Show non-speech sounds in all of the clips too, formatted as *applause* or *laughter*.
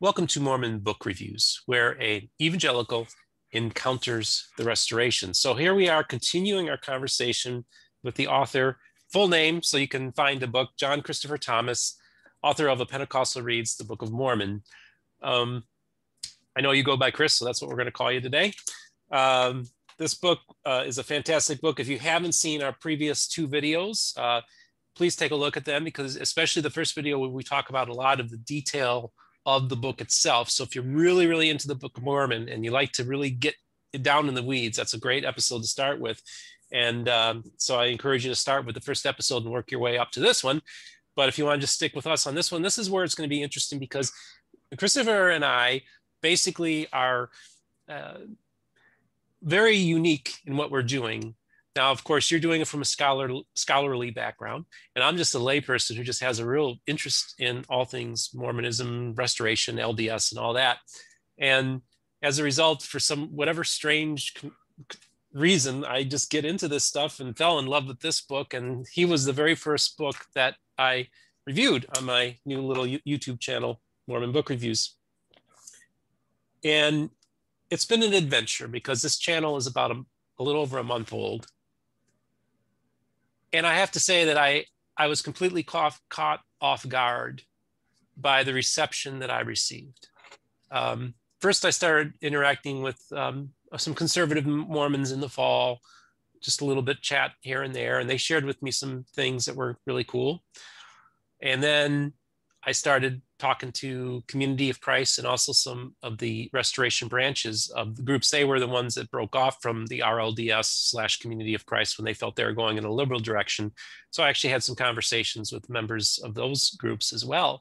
Welcome to Mormon Book Reviews, where an evangelical encounters the restoration. So here we are continuing our conversation with the author, full name, so you can find the book, John Christopher Thomas, author of A Pentecostal Reads the Book of Mormon. Um, I know you go by Chris, so that's what we're going to call you today. Um, this book uh, is a fantastic book. If you haven't seen our previous two videos, uh, please take a look at them because especially the first video where we talk about a lot of the detail of the book itself. So if you're really, really into the Book of Mormon and you like to really get down in the weeds, that's a great episode to start with. And um, so I encourage you to start with the first episode and work your way up to this one. But if you want to just stick with us on this one, this is where it's going to be interesting because Christopher and I basically are uh, very unique in what we're doing now, of course, you're doing it from a scholar, scholarly background, and I'm just a layperson who just has a real interest in all things Mormonism, restoration, LDS, and all that. And as a result, for some whatever strange reason, I just get into this stuff and fell in love with this book. And he was the very first book that I reviewed on my new little YouTube channel, Mormon Book Reviews. And it's been an adventure because this channel is about a, a little over a month old and I have to say that I I was completely caught caught off guard by the reception that I received. Um, first, I started interacting with um, some conservative Mormons in the fall, just a little bit chat here and there, and they shared with me some things that were really cool. And then I started talking to Community of Christ and also some of the restoration branches of the groups. They were the ones that broke off from the RLDS slash Community of Christ when they felt they were going in a liberal direction. So I actually had some conversations with members of those groups as well.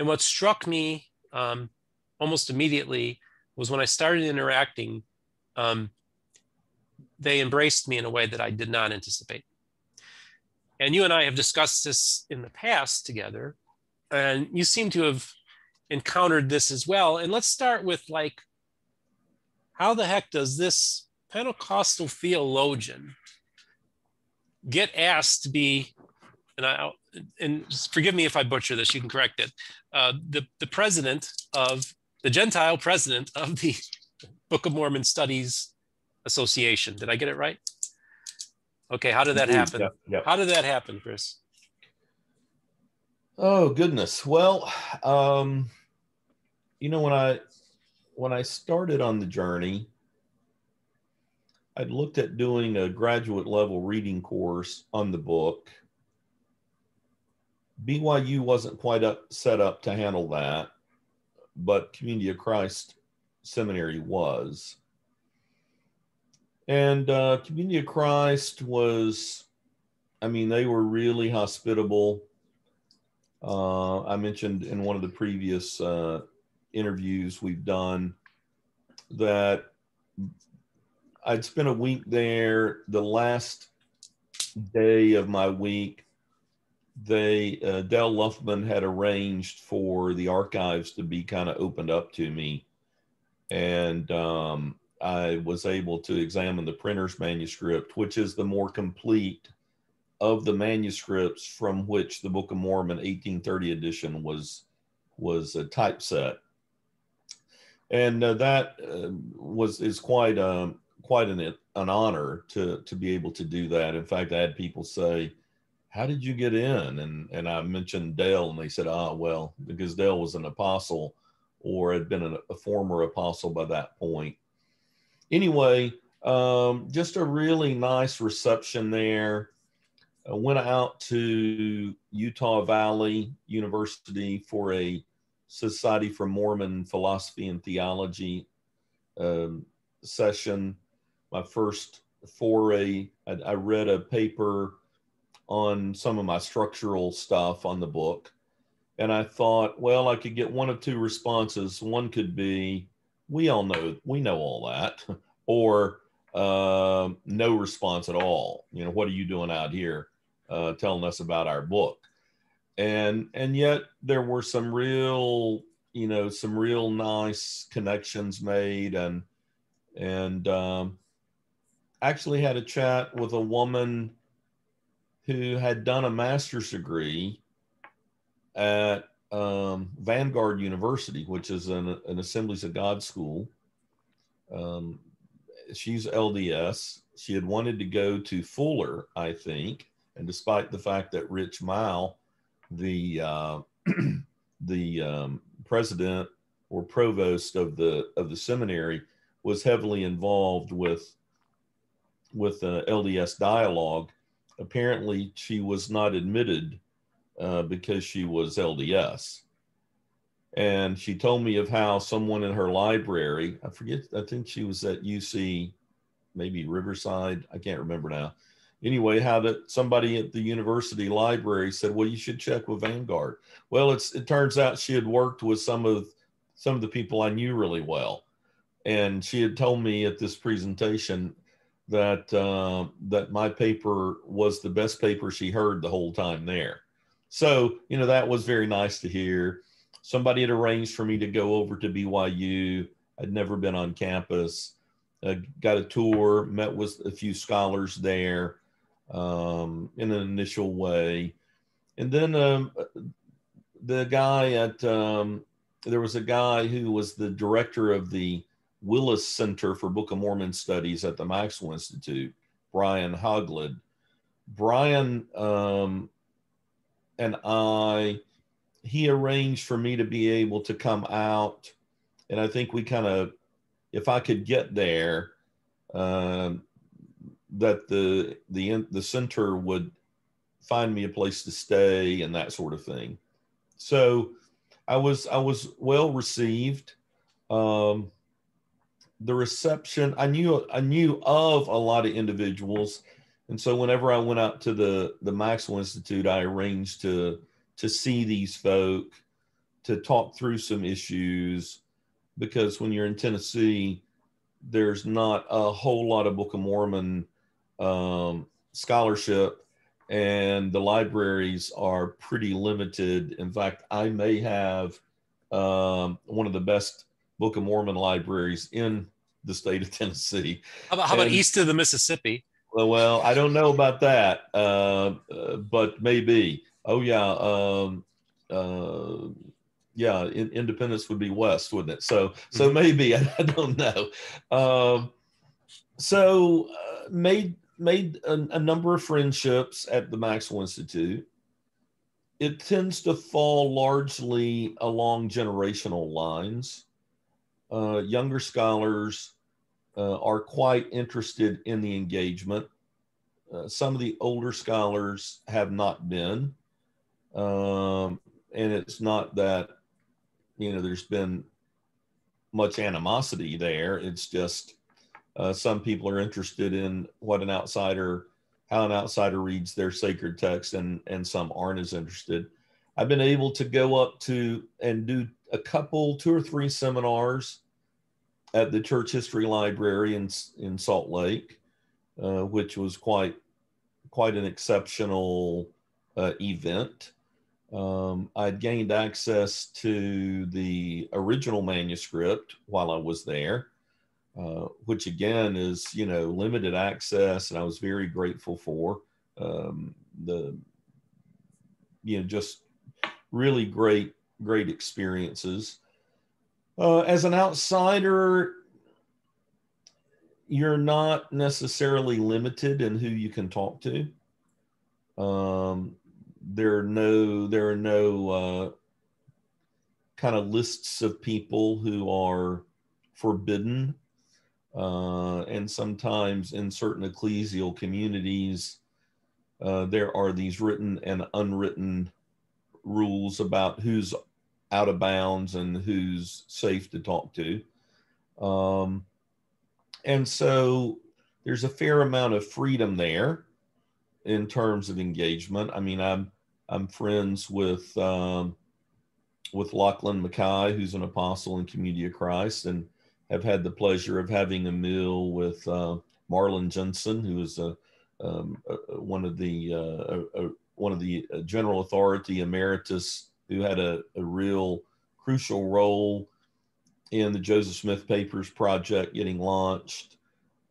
And what struck me um, almost immediately was when I started interacting, um, they embraced me in a way that I did not anticipate. And you and I have discussed this in the past together and you seem to have encountered this as well. And let's start with like, how the heck does this Pentecostal theologian get asked to be, and I and forgive me if I butcher this, you can correct it, uh, the the president of the Gentile president of the Book of Mormon Studies Association. Did I get it right? Okay, how did that happen? Yep, yep. How did that happen, Chris? Oh goodness. Well, um, you know when I when I started on the journey, I'd looked at doing a graduate level reading course on the book. BYU wasn't quite up, set up to handle that, but Community of Christ Seminary was. And uh, Community of Christ was, I mean, they were really hospitable uh, I mentioned in one of the previous uh, interviews we've done that I'd spent a week there. The last day of my week, they uh, Dale Luffman had arranged for the archives to be kind of opened up to me, and um, I was able to examine the printer's manuscript, which is the more complete of the manuscripts from which the Book of Mormon 1830 edition was was a typeset, and uh, that uh, was is quite um, quite an an honor to to be able to do that. In fact, I had people say, "How did you get in?" and and I mentioned Dale, and they said, "Ah, well, because Dale was an apostle." Or had been a, a former apostle by that point. Anyway, um, just a really nice reception there uh, went out to Utah Valley University for a Society for Mormon Philosophy and Theology um, session. My first foray, I, I read a paper on some of my structural stuff on the book. And I thought, well, I could get one of two responses. One could be, we all know, we know all that, *laughs* or uh, no response at all. You know, what are you doing out here? Uh, telling us about our book. And and yet there were some real, you know, some real nice connections made, and and um, actually had a chat with a woman who had done a master's degree at um, Vanguard University, which is an, an Assemblies of God school. Um, she's LDS. She had wanted to go to Fuller, I think, and despite the fact that Rich Mouw, the uh, *clears throat* the um, president or provost of the of the seminary, was heavily involved with with uh, LDS dialogue. Apparently, she was not admitted uh, because she was LDS. And she told me of how someone in her library, I forget, I think she was at UC, maybe Riverside, I can't remember now. Anyway, how that somebody at the university library said, "Well, you should check with Vanguard." Well, it's it turns out she had worked with some of some of the people I knew really well, and she had told me at this presentation that uh, that my paper was the best paper she heard the whole time there. So, you know, that was very nice to hear. Somebody had arranged for me to go over to BYU. I'd never been on campus. Uh, got a tour, met with a few scholars there um, in an initial way. And then um, the guy at, um, there was a guy who was the director of the Willes Center for Book of Mormon Studies at the Maxwell Institute, Brian Hauglid. Brian um, and I, he arranged for me to be able to come out. And I think we kind of, if I could get there, um, that the the the center would find me a place to stay and that sort of thing. So I was I was well received. Um, the reception I knew I knew of a lot of individuals and so whenever I went out to the the Maxwell Institute, I arranged to to see these folk, to talk through some issues, because when you're in Tennessee, there's not a whole lot of Book of Mormon um, scholarship, and the libraries are pretty limited. In fact, I may have um, one of the best Book of Mormon libraries in the state of *laughs* Tennessee. How about, how about east of the Mississippi? Well, I don't know about that, uh, uh, but maybe. Oh yeah, um, uh, yeah. In, Independence would be west, wouldn't it? So, so mm-hmm. maybe I, *laughs* I, don't know. Um, so uh, made made a, a, number of friendships at the Maxwell Institute. It tends to fall largely along generational lines. Uh, younger scholars uh, are quite interested in the engagement. Uh, some of the older scholars have not been. Um, and it's not that, you know, there's been much animosity there. It's just uh, some people are interested in what an outsider, how an outsider reads their sacred text, and, and some aren't as interested. I've been able to go up to and do a couple, two or three seminars at the Church History Library in in Salt Lake, uh, which was quite quite an exceptional uh, event. Um, I'd gained access to the original manuscript while I was there, uh, which again is you know limited access, and I was very grateful for um, the you know just really great great experiences. Uh, as an outsider, you're not necessarily limited in who you can talk to. Um, there are no there are no uh, kind of lists of people who are forbidden, uh, and sometimes in certain ecclesial communities, uh, there are these written and unwritten rules about who's out of bounds and who's safe to talk to. Um, and so there's a fair amount of freedom there in terms of engagement. I mean, I'm I'm friends with um, with Lachlan Mackay, who's an apostle in Community of Christ, and have had the pleasure of having a meal with uh, Marlin Jensen, who is a, um, a one of the uh, a, one of the uh, general authority emeritus who had a, a real crucial role in the Joseph Smith Papers project getting launched.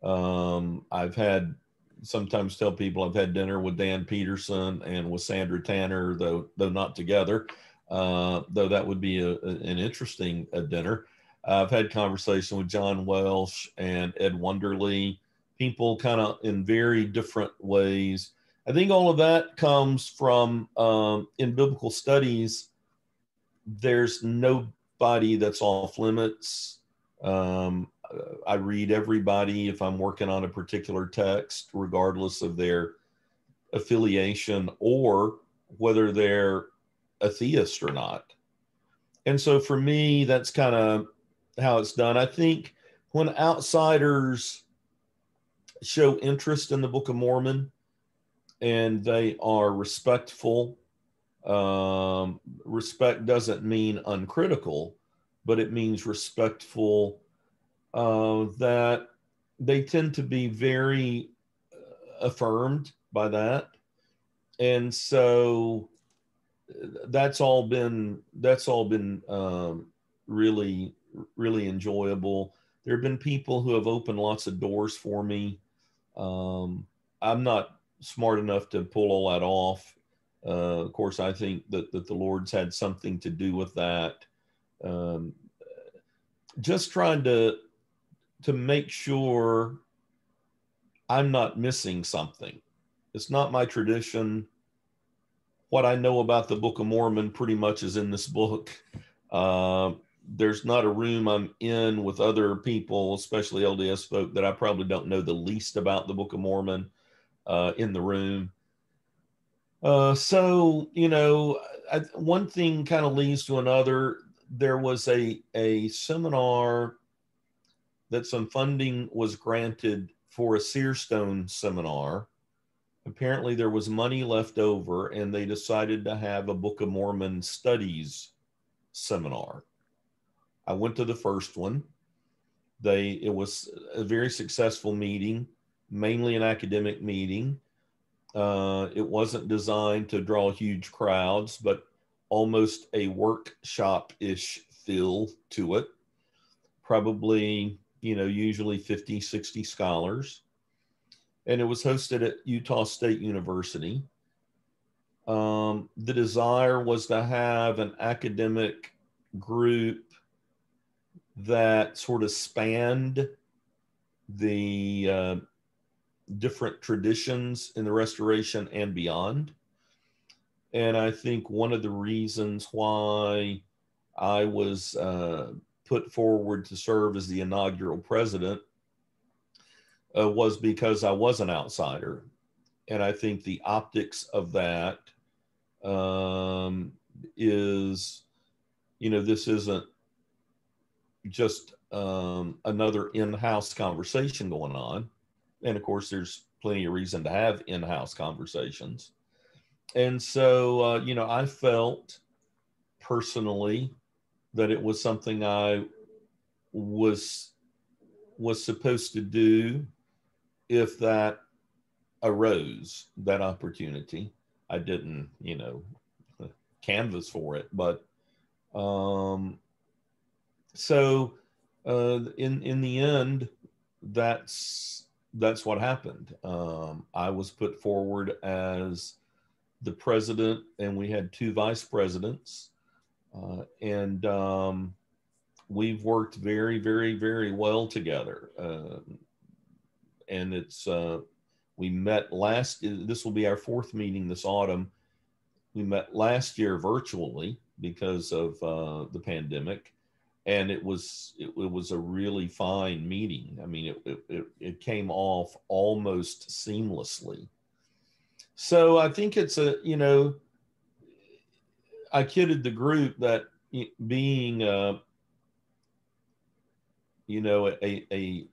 Um, I've had sometimes tell people I've had dinner with Dan Peterson and with Sandra Tanner, though though not together. uh, though that would be a, an interesting uh, dinner. I've had conversation with John Welch and Ed Wunderli, people kind of in very different ways. I think all of that comes from um, in biblical studies. There's nobody that's off limits. Um, I read everybody if I'm working on a particular text, regardless of their affiliation or whether they're a theist or not. And so for me, that's kind of how it's done. I think when outsiders show interest in the Book of Mormon and they are respectful, um, respect doesn't mean uncritical, but it means respectful uh, that they tend to be very uh, affirmed by that. And so that's all been that's all been um, really really enjoyable. There have been people who have opened lots of doors for me. Um, I'm not smart enough to pull all that off. Uh, of course, I think that, that the Lord's had something to do with that. Um, just trying to to make sure I'm not missing something. It's not my tradition. What I know about the Book of Mormon pretty much is in this book. Uh, there's not a room I'm in with other people, especially LDS folk, that I probably don't know the least about the Book of Mormon uh, in the room. Uh, so, you know, I, one thing kind of leads to another. There was a, a seminar that some funding was granted for a Seerstone seminar. Apparently, there was money left over, and they decided to have a Book of Mormon studies seminar. I went to the first one. They it was a very successful meeting, mainly an academic meeting. Uh, it wasn't designed to draw huge crowds, but almost a workshop ish feel to it. Probably you know, usually 50, 60 scholars. And it was hosted at Utah State University. Um, the desire was to have an academic group that sort of spanned the uh, different traditions in the restoration and beyond. And I think one of the reasons why I was uh, put forward to serve as the inaugural president uh, was because I was an outsider. And I think the optics of that um, is, you know, this isn't just um, another in house conversation going on. And of course, there's plenty of reason to have in house conversations. And so, uh, you know, I felt personally that it was something I was was supposed to do if that arose that opportunity i didn't you know canvas for it but um so uh in in the end that's that's what happened um i was put forward as the president and we had two vice presidents uh, and um, we've worked very, very, very well together. Uh, and it's, uh, we met last, this will be our fourth meeting this autumn. We met last year virtually because of uh, the pandemic. And it was it, it, was a really fine meeting. I mean, it, it, it came off almost seamlessly. So I think it's a you know I kidded the group that being uh, you know a a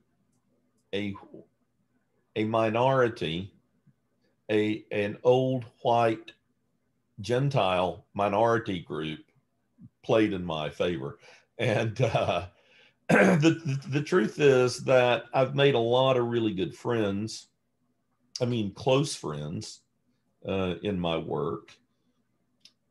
a a minority, a an old white Gentile minority group played in my favor, and uh, *clears throat* the, the the truth is that I've made a lot of really good friends. I mean, close friends uh, in my work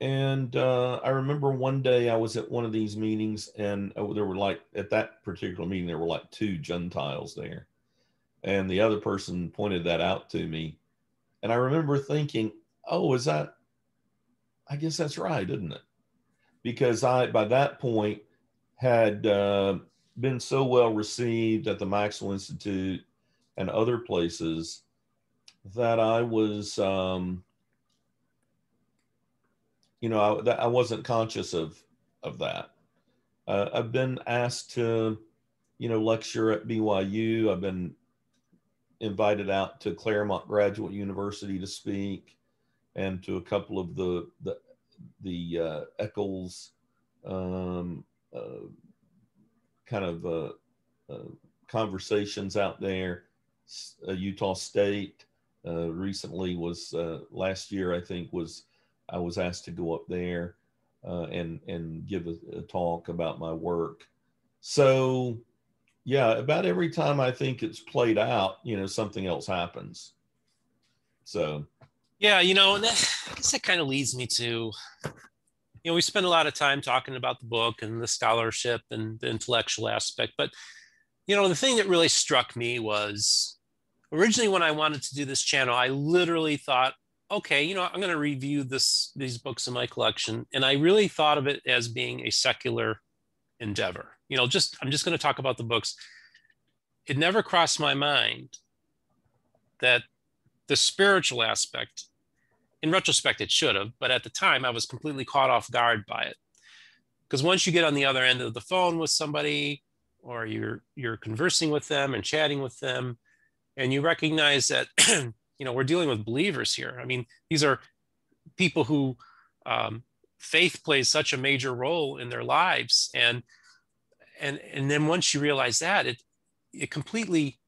and uh, I remember one day I was at one of these meetings, and uh, there were like, at that particular meeting, there were like two Gentiles there. And the other person pointed that out to me. And I remember thinking, oh, is that, I guess that's right, isn't it? because I, by that point, had uh, been so well received at the Maxwell Institute and other places that I was, um, you know, I, I wasn't conscious of of that. Uh, I've been asked to, you know, lecture at BYU. I've been invited out to Claremont Graduate University to speak, and to a couple of the the the uh, Eccles um, kind of uh, uh conversations out there. Uh, Utah State uh, recently was last year, I think, was I was asked to go up there and and give a, a talk about my work. So yeah, about every time I think it's played out, you know, something else happens. So, yeah, you know, that, I guess that kind of leads me to, you know, we spend a lot of time talking about the book and the scholarship and the intellectual aspect, but you know, the thing that really struck me was originally when I wanted to do this channel, I literally thought, okay, you know, I'm going to review this these books in my collection, and I really thought of it as being a secular endeavor. You know just i'm just going to talk about the books. It never crossed my mind that the spiritual aspect in retrospect it should have but at the time i was completely caught off guard by it. Because once you get on the other end of the phone with somebody or you're you're conversing with them and chatting with them and you recognize that *clears throat* you know we're dealing with believers here. I mean these are people who um, faith plays such a major role in their lives and and and then once you realize that it it completely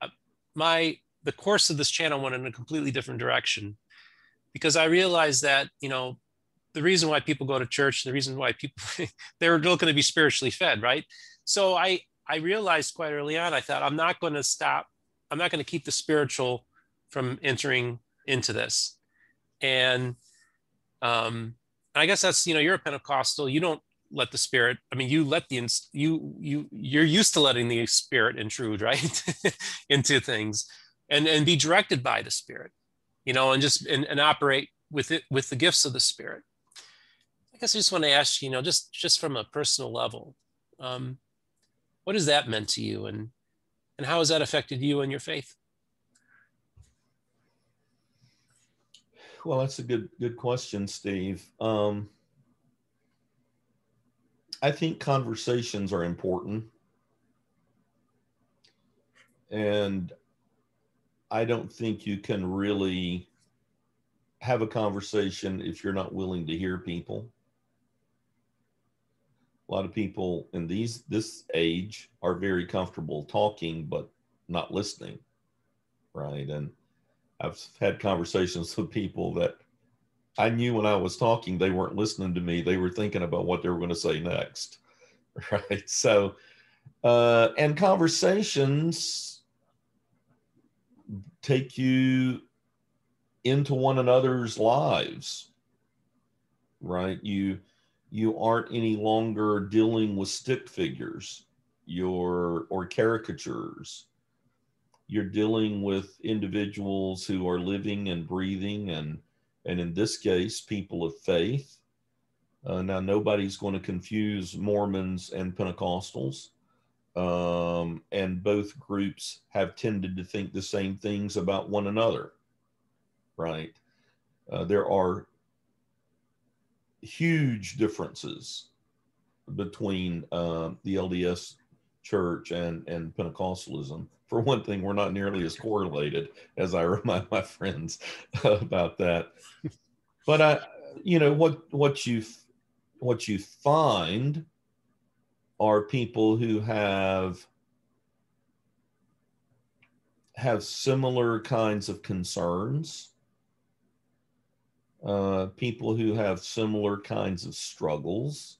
uh, my the course of this channel went in a completely different direction because i realized that you know the reason why people go to church the reason why people *laughs* they're looking to be spiritually fed right so i i realized quite early on i thought i'm not going to stop i'm not going to keep the spiritual from entering into this and um I guess that's you know you're a Pentecostal. You don't let the spirit i mean you let the you you you're used to letting the spirit intrude right *laughs* into things and and be directed by the spirit you know and just and, and operate with it with the gifts of the spirit. I guess i just want to ask you know just just from a personal level um, what has that meant to you? And and how has that affected you and your faith? Well that's a good good question steve. Um, I think conversations are important. And I don't think you can really have a conversation if you're not willing to hear people. A lot of people in these this age are very comfortable talking but not listening. Right? And I've had conversations with people that I knew when I was talking, they weren't listening to me. They were thinking about what they were going to say next. *laughs* Right. So, uh, and conversations take you into one another's lives. Right. You, you aren't any longer dealing with stick figures your or caricatures you're dealing with individuals who are living and breathing and and in this case, people of faith. Uh, now, nobody's going to confuse Mormons and Pentecostals. Um, and both groups have tended to think the same things about one another, right? Uh, there are huge differences between uh, the LDS church and, and Pentecostalism for one thing, we're not nearly as correlated as I *laughs* remind my friends about that. But I, you know, what what you what you find are people who have have similar kinds of concerns, uh, people who have similar kinds of struggles.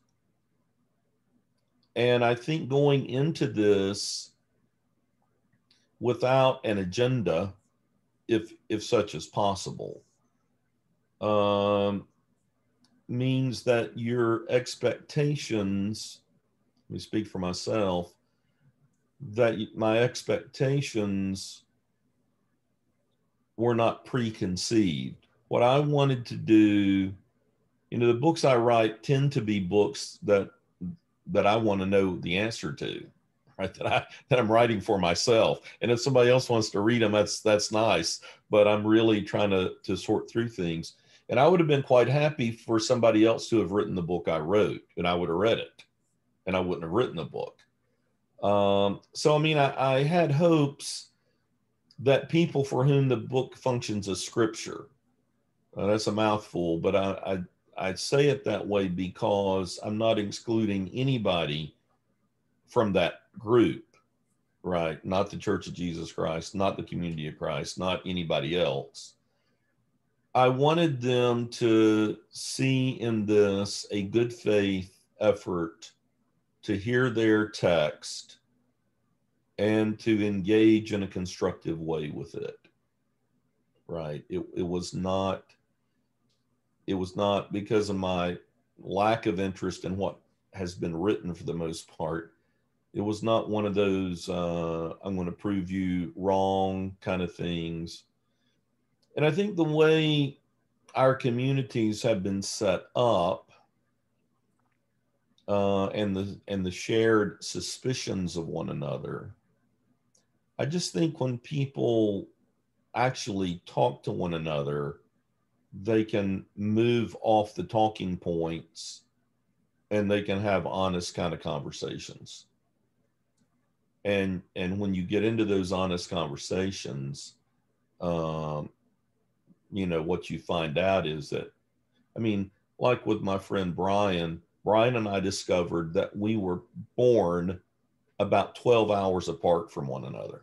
And I think going into this, without an agenda, if if such is possible, um, means that your expectations. Let me speak for myself. That my expectations were not preconceived. What I wanted to do you know the books I write tend to be books that that I want to know the answer to, *laughs* right? That I that I'm writing for myself. And if somebody else wants to read them, that's that's nice. But I'm really trying to to sort through things. And I would have been quite happy for somebody else to have written the book I wrote, and I would have read it, and I wouldn't have written the book. Um, so I mean, I, I had hopes that people for whom the book functions as scripture. Uh, that's a mouthful, but I, I I say it that way because I'm not excluding anybody from that group, right? Not the Church of Jesus Christ, not the Community of Christ, not anybody else. I wanted them to see in this a good faith effort to hear their text and to engage in a constructive way with it. Right? It, it was not it was not because of my lack of interest in what has been written for the most part. It was not one of those uh, I'm going to prove you wrong kind of things. And I think the way our communities have been set up uh, and the and the shared suspicions of one another, I just think when people actually talk to one another they can move off the talking points and they can have honest kind of conversations. And and when you get into those honest conversations um you know what you find out is that i mean like with my friend brian brian and i discovered that we were born about 12 hours apart from one another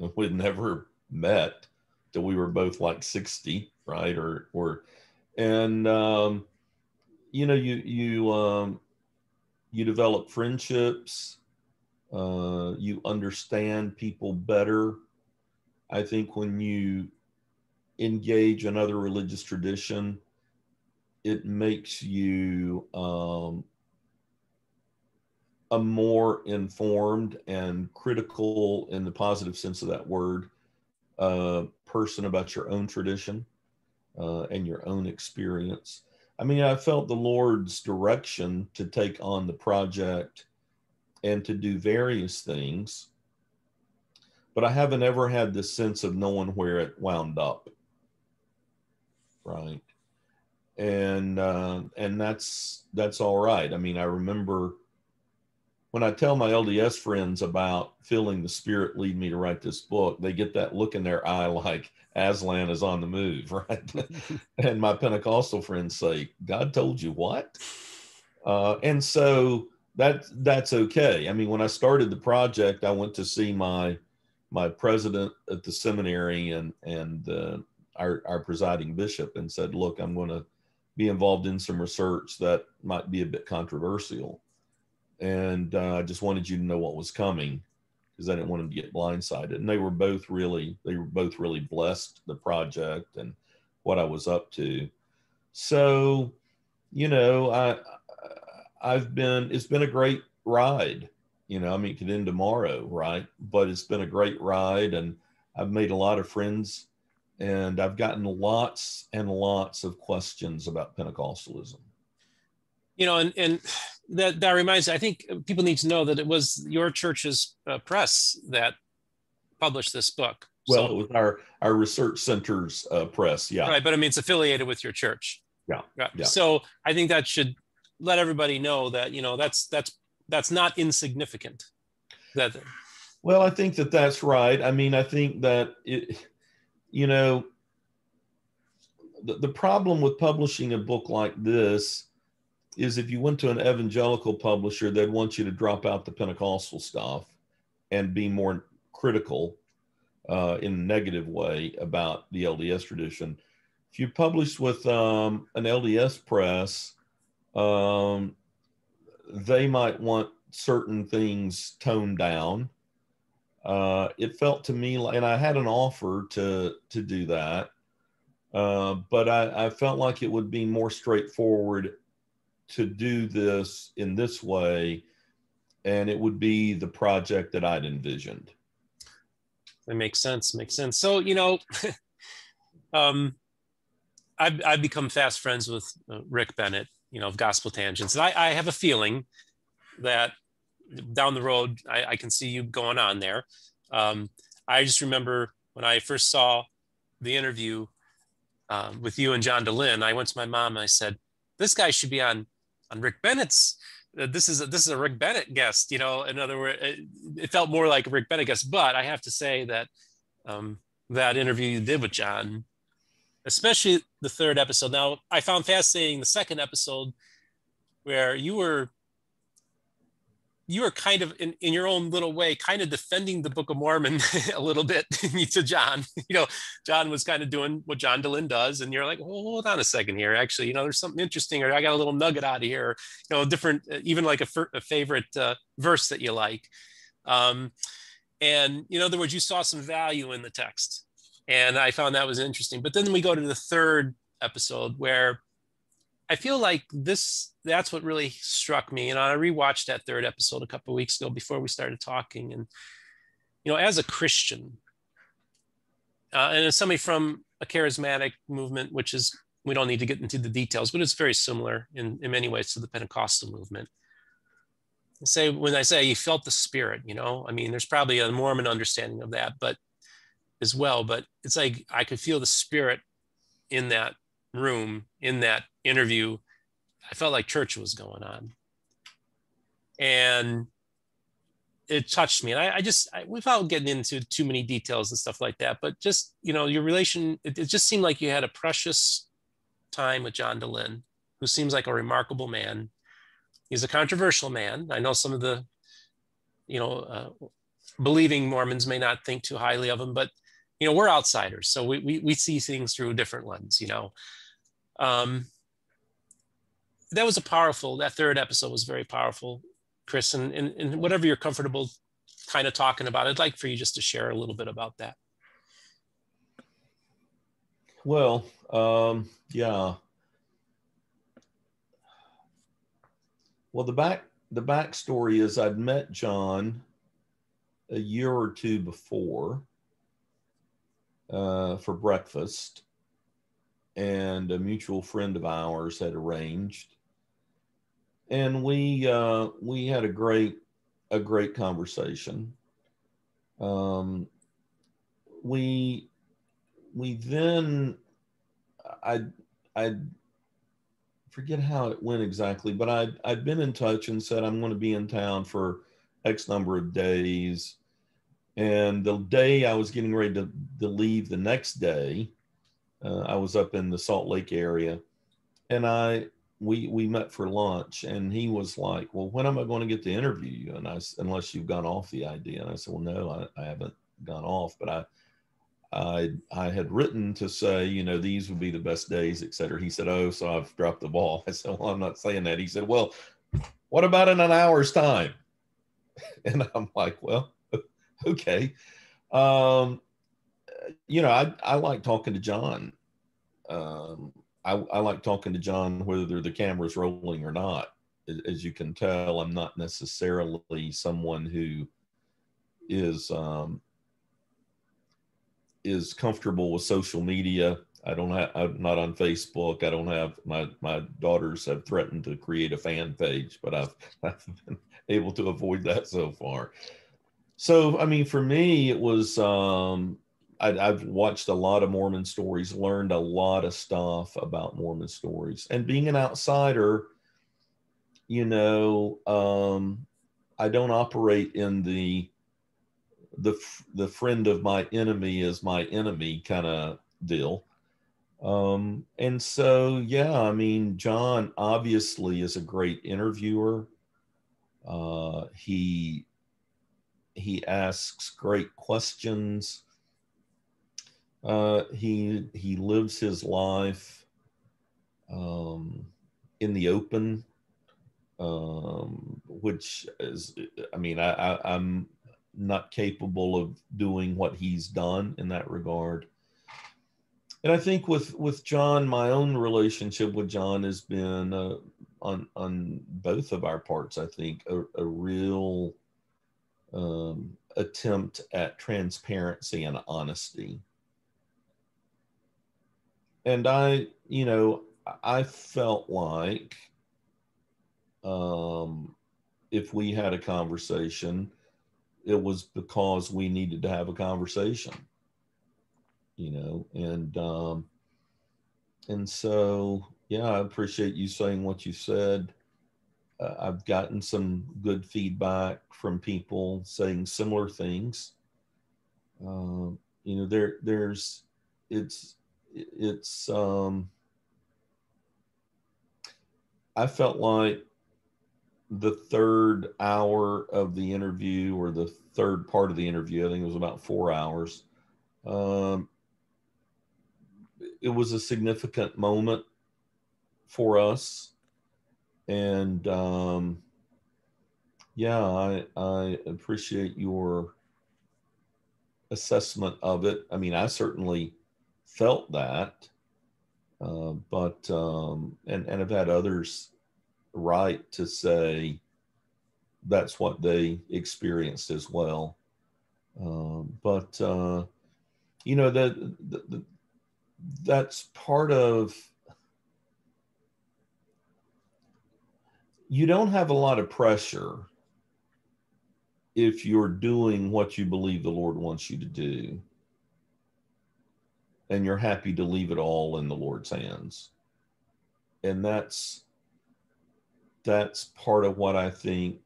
And we'd never met till we were both like 60 right? Or or and um, you know you you um, you develop friendships. Uh, you understand people better. I think when you engage another religious tradition, it makes you um, a more informed and critical, in the positive sense of that word, uh, person about your own tradition uh, and your own experience. I mean, I felt the Lord's direction to take on the project and to do various things, but I haven't ever had this sense of knowing where it wound up. Right. And uh, and that's that's all right. I mean, I remember when I tell my LDS friends about feeling the Spirit lead me to write this book, they get that look in their eye *laughs* like Aslan is on the move, *laughs* right? *laughs* and my Pentecostal friends say, "God told you what?" Uh, and so that that's okay. I mean, when I started the project, I went to see my my president at the seminary and and uh, our our presiding bishop and said, "Look, I'm going to be involved in some research that might be a bit controversial." and uh, I just wanted you to know what was coming because I didn't want them to get blindsided. And they were both really, they were both really blessed the project and what I was up to. So, you know, I I've been it's been a great ride. You know, I mean, it could end tomorrow, right? But it's been a great ride, and I've made a lot of friends, and I've gotten lots and lots of questions about Pentecostalism. You know, and and that that reminds me, I think people need to know that it was your church's uh, press that published this book. Well, so, it was our our research center's uh, press, yeah. Right, but I mean, it's affiliated with your church. Yeah, right. yeah. So I think that should let everybody know that you know that's that's that's not insignificant. That. Well, I think that that's right. I mean, I think that it, you know, the, the problem with publishing a book like this is if you went to an evangelical publisher, they'd want you to drop out the Pentecostal stuff and be more critical uh, in a negative way about the LDS tradition. If you publish with um, an LDS press, um, they might want certain things toned down. Uh, it felt to me like, and I had an offer to to do that, uh, but I, I felt like it would be more straightforward to do this in this way and it would be the project that I'd envisioned. That makes sense. Makes sense. So, you know, *laughs* um, I've, I've become fast friends with uh, Rick Bennett, you know, of Gospel Tangents. And I, I have a feeling that down the road, I, I can see you going on there. Um, I just remember when I first saw the interview um, with you and John Dehlin, I went to my mom and I said, this guy should be on, on Rick Bennett's uh, this is a, this is a Rick Bennett guest. You know, in other words, it, it felt more like a Rick Bennett guest. But I have to say that um, that interview you did with John, especially the third episode. Now, I found fascinating the second episode where you were you are kind of in, in your own little way kind of defending the book of mormon *laughs* a little bit *laughs* to john. *laughs* You know john was kind of doing what john dehlin does and you're like hold on a second here. Actually you know there's something interesting or i got a little nugget out of here you know different uh, even like a, a favorite uh, verse that you like. Um, and in other words you saw some value in the text and i found that was interesting. But then we go to the third episode where I feel like this that's what really struck me. And I rewatched that third episode a couple weeks ago before we started talking. And you know, as a Christian, uh, and as somebody from a charismatic movement, which is we don't need to get into the details, but it's very similar in, in many ways to the Pentecostal movement. I say when I say you felt the spirit, you know, I mean, there's probably a Mormon understanding of that, but as well. But it's like I could feel the spirit in that room in that interview, I felt like church was going on. And it touched me. And I, I just, I, without getting into too many details and stuff like that, but just, you know, your relation, it, it just seemed like you had a precious time with John Dehlin, who seems like a remarkable man. He's a controversial man. I know some of the, you know, uh, believing Mormons may not think too highly of him, but you know, we're outsiders. So we, we, we see things through a different lens, you know. Um, that was a powerful, that third episode was very powerful, Chris. And, and, and whatever you're comfortable kind of talking about, I'd like for you just to share a little bit about that. Well, um, yeah. Well, the back the backstory is I'd met John a year or two before uh, for breakfast, and a mutual friend of ours had arranged and we uh, we had a great a great conversation. Um, we we then i i forget how it went exactly but i I'd, I'd been in touch and said i'm going to be in town for x number of days. And the day i was getting ready to, to leave the next day uh, I was up in the Salt Lake area, and I we we met for lunch, and he was like, "Well, when am I going to get to interview you?" And I unless you've gone off the idea, and I said, "Well, no, I, I haven't gone off, but I." I I had written to say, you know, these would be the best days, et cetera. He said, Oh, so I've dropped the ball. *laughs* I said, Well, I'm not saying that. He said, Well, what about in an hour's time? *laughs* And I'm like, Well, *laughs* okay. Um, you know, I, I like talking to John. Um, I, I like talking to John whether the camera's rolling or not. As you can tell, I'm not necessarily someone who is um, is comfortable with social media. I don't have. I'm not on Facebook. I don't have my my daughters have threatened to create a fan page, but I've *laughs* I've been able to avoid that so far. So I mean, for me, it was um, I, have watched a lot of Mormon stories, learned a lot of stuff about Mormon stories, and being an outsider, you know, um, I don't operate in the the the friend of my enemy is my enemy kind of deal. Um, and so, yeah, I mean, John obviously is a great interviewer. Uh, he he asks great questions uh, he he lives his life um, in the open, um, which is, I mean, I, I, I'm not capable of doing what he's done in that regard. And I think with with John, my own relationship with John has been uh, on on both of our parts. I think a, a real um, attempt at transparency and honesty and I you know, I felt like um, if we had a conversation, it was because we needed to have a conversation, you know, and um, and so yeah, I appreciate you saying what you said. Uh, I've gotten some good feedback from people saying similar things. Um, you know, there there's it's it's um, I felt like the third hour of the interview or the third part of the interview, I think it was about four hours. Um, it was a significant moment for us. And um, yeah, I, I appreciate your assessment of it. I mean, I certainly felt that. Uh, but um, and and I've had others write to say that's what they experienced as well. Um, but uh, you know that that's part of. You don't have a lot of pressure if you're doing what you believe the Lord wants you to do, and you're happy to leave it all in the Lord's hands. And that's that's part of what I think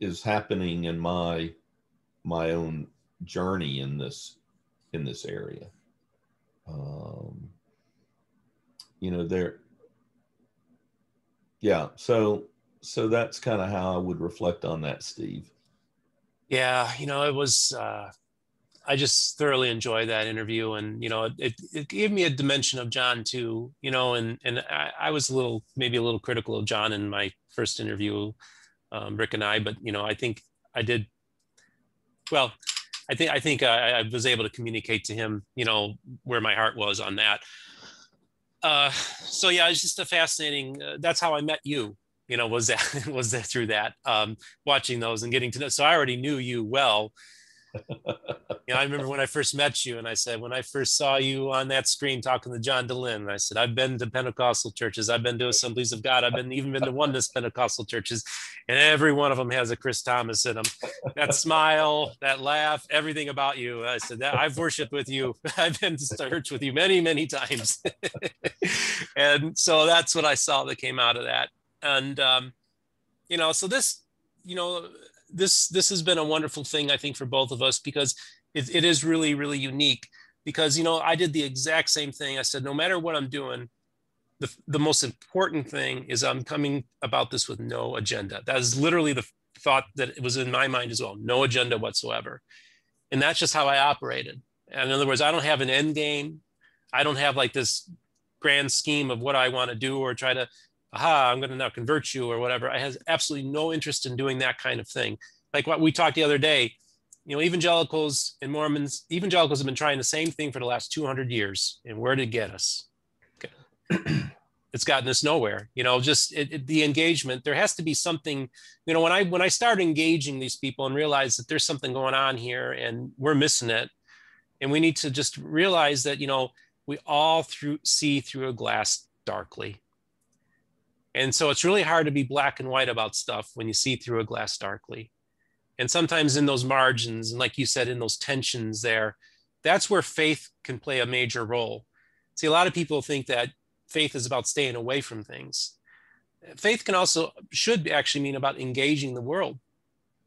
is happening in my my own journey in this in this area. Um, you know, there. Yeah, so so that's kind of how I would reflect on that, Steve. Yeah, you know, it was. Uh, I just thoroughly enjoyed that interview, and you know, it, it gave me a dimension of John too. You know, and and I, I was a little maybe a little critical of John in my first interview, um, Rick and I, but you know, I think I did well. I think I think I, I was able to communicate to him, you know, where my heart was on that. Uh, so yeah, it's just a fascinating. Uh, that's how I met you. You know, was that *laughs* was that through that um, watching those and getting to know. So I already knew you well you know, I remember when I first met you, and I said, when I first saw you on that screen talking to John Dehlin, I said, I've been to Pentecostal churches, I've been to Assemblies of God, I've been even been to Oneness Pentecostal churches, and every one of them has a Chris Thomas in them. That smile, that laugh, everything about you. I said that I've worshipped with you, *laughs* I've been to church with you many, many times, *laughs* and so that's what I saw that came out of that. And um, you know, so this, you know this this has been a wonderful thing I think for both of us because it, it is really really unique because you know I did the exact same thing. I said no matter what I'm doing the, the most important thing is I'm coming about this with no agenda. That is literally the thought that it was in my mind as well no agenda whatsoever. And that's just how I operated. And in other words I don't have an end game. I don't have like this grand scheme of what I want to do or try to aha, I'm going to now convert you or whatever. I has absolutely no interest in doing that kind of thing. Like what we talked the other day, you know, evangelicals and Mormons, evangelicals have been trying the same thing for the last 200 years. And where did it get us? It's gotten us nowhere. You know, just it, it, the engagement. There has to be something. You know, when I when I start engaging these people and realize that there's something going on here and we're missing it, and we need to just realize that you know we all through see through a glass darkly and so it's really hard to be black and white about stuff when you see through a glass darkly. And sometimes in those margins, and like you said, in those tensions there, that's where faith can play a major role. See, a lot of people think that faith is about staying away from things. Faith can also, should actually mean about engaging the world.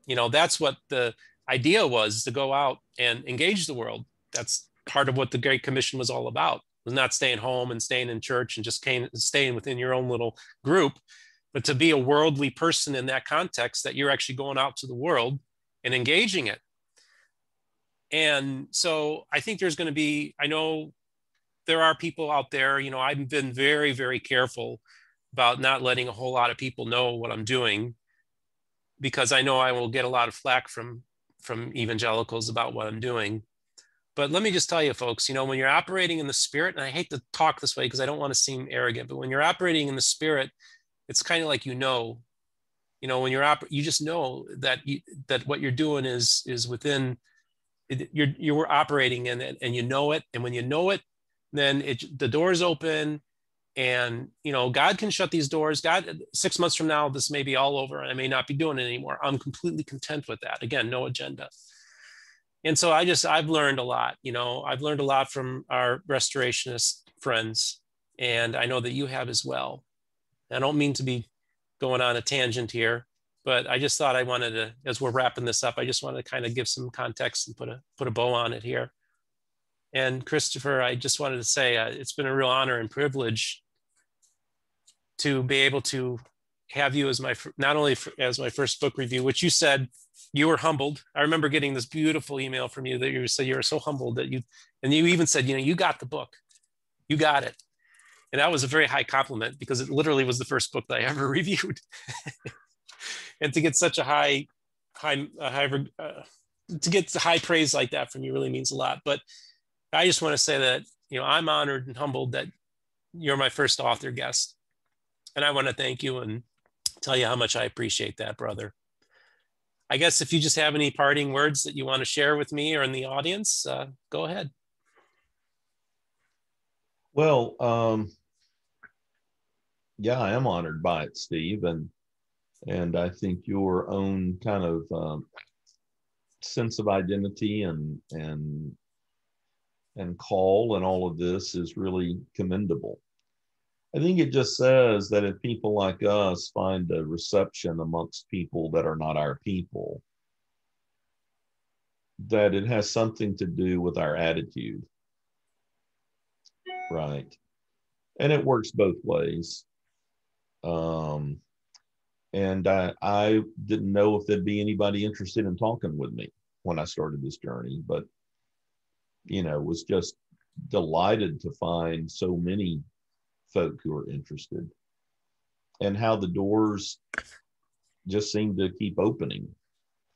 You know, that's what the idea was to go out and engage the world. That's part of what the Great Commission was all about was not staying home and staying in church and just came, staying within your own little group, but to be a worldly person in that context that you're actually going out to the world and engaging it. And so I think there's going to be, I know there are people out there, you know, I've been very, very careful about not letting a whole lot of people know what I'm doing because I know I will get a lot of flack from from evangelicals about what I'm doing. But let me just tell you, folks, you know, when you're operating in the spirit, and I hate to talk this way because I don't want to seem arrogant, but when you're operating in the spirit, it's kind of like you know, you know, when you're op- you just know that you, that what you're doing is is within you're you're operating in it and you know it. And when you know it, then it the doors open and you know god can shut these doors. God six months from now this may be all over and i may not be doing it anymore. I'm completely content with that. Again no agenda and so i just i've learned a lot you know i've learned a lot from our restorationist friends and i know that you have as well. I don't mean to be going on a tangent here but i just thought i wanted to as we're wrapping this up i just wanted to kind of give some context and put a put a bow on it here. And christopher i just wanted to say uh, it's been a real honor and privilege to be able to have you as my not only as my first book review, which you said you were humbled. I remember getting this beautiful email from you that you said you were so humbled that you, and you even said, you know, you got the book, you got it, and that was a very high compliment because it literally was the first book that I *laughs* ever reviewed, *laughs* and to get such a high, high, high, uh, to get high praise like that from you really means a lot. But I just want to say that you know I'm honored and humbled that you're my first author guest and I want to thank you and tell you how much I appreciate that, brother. I guess if you just have any parting words that you want to share with me or in the audience, uh, go ahead. Well, um, yeah, I am honored by it, Steve, and and I think your own kind of um, sense of identity and and and call and all of this is really commendable. I think it just says that if people like us find a reception amongst people that are not our people, that it has something to do with our attitude. Right. And it works both ways. Um, and I, I didn't know if there'd be anybody interested in talking with me when I started this journey, but you know, was just delighted to find so many folk who are interested and how the doors just seem to keep opening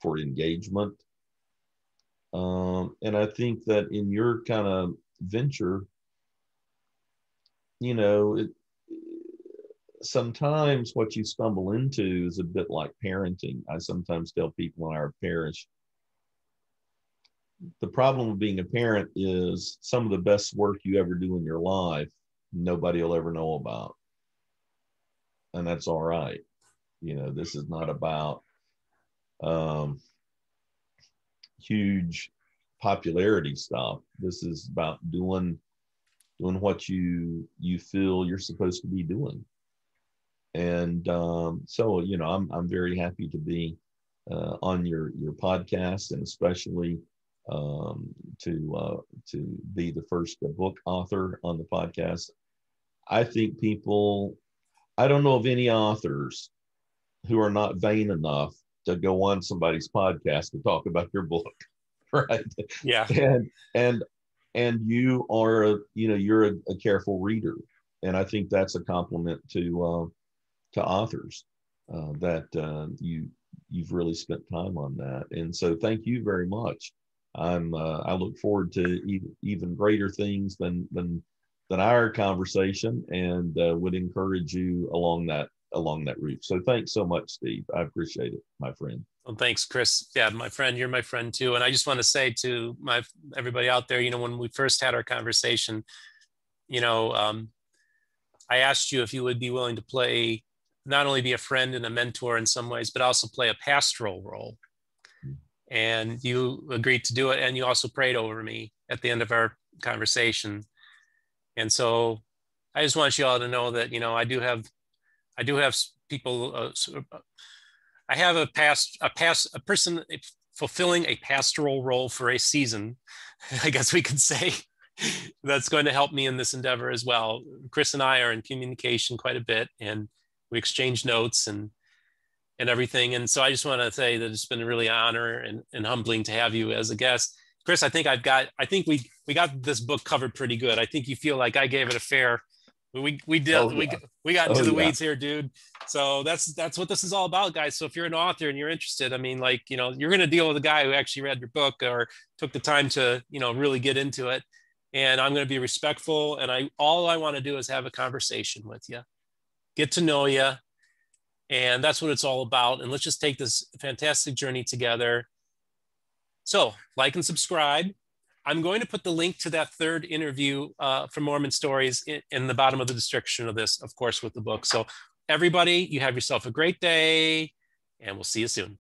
for engagement. Um, and I think that in your kind of venture, you know, it, sometimes what you stumble into is a bit like parenting. I sometimes tell people in our parish the problem of being a parent is some of the best work you ever do in your life nobody will ever know about. And that's all right. You know, this is not about um, huge popularity stuff. This is about doing doing what you you feel you're supposed to be doing. And um, so, you know, I'm I'm very happy to be uh, on your your podcast, and especially um, to uh, to be the first book author on the podcast. I think people, I don't know of any authors who are not vain enough to go on somebody's podcast to talk about your book, *laughs* right? Yeah. And and and you are a you know you're a, a careful reader, and I think that's a compliment to uh, to authors uh, that uh, you you've really spent time on that, and so thank you very much. I'm uh, I look forward to even, even greater things than than than our conversation and uh, would encourage you along that along that route. So thanks so much, Steve. I appreciate it, my friend. Well, thanks, Chris. Yeah, my friend, you're my friend too. And I just want to say to my everybody out there, you know, when we first had our conversation, you know, um, I asked you if you would be willing to play not only be a friend and a mentor in some ways, but also play a pastoral role. And you agreed to do it, and you also prayed over me at the end of our conversation and so I just want you all to know that, you know, I do have, I do have people, uh, I have a past, a past, a person fulfilling a pastoral role for a season, *laughs* I guess we could say, *laughs* that's going to help me in this endeavor as well. Chris and I are in communication quite a bit and we exchange notes and and everything. And so I just want to say that it's been a really honor and, and humbling to have you as a guest. Chris, I think I've got, I think we we got this book covered pretty good. I think you feel like I gave it a fair. We we did oh, yeah. we we got into oh, the yeah. weeds here, dude. So that's that's what this is all about, guys. So if you're an author and you're interested, I mean, like you know, you're going to deal with a guy who actually read your book or took the time to you know really get into it. And I'm going to be respectful, and I all I want to do is have a conversation with you, get to know you, and that's what it's all about. And let's just take this fantastic journey together so, like and subscribe. I'm going to put the link to that third interview uh, from Mormon Stories in, in the bottom of the description of this, of course, with the book. So everybody, you have yourself a great day, and we'll see you soon.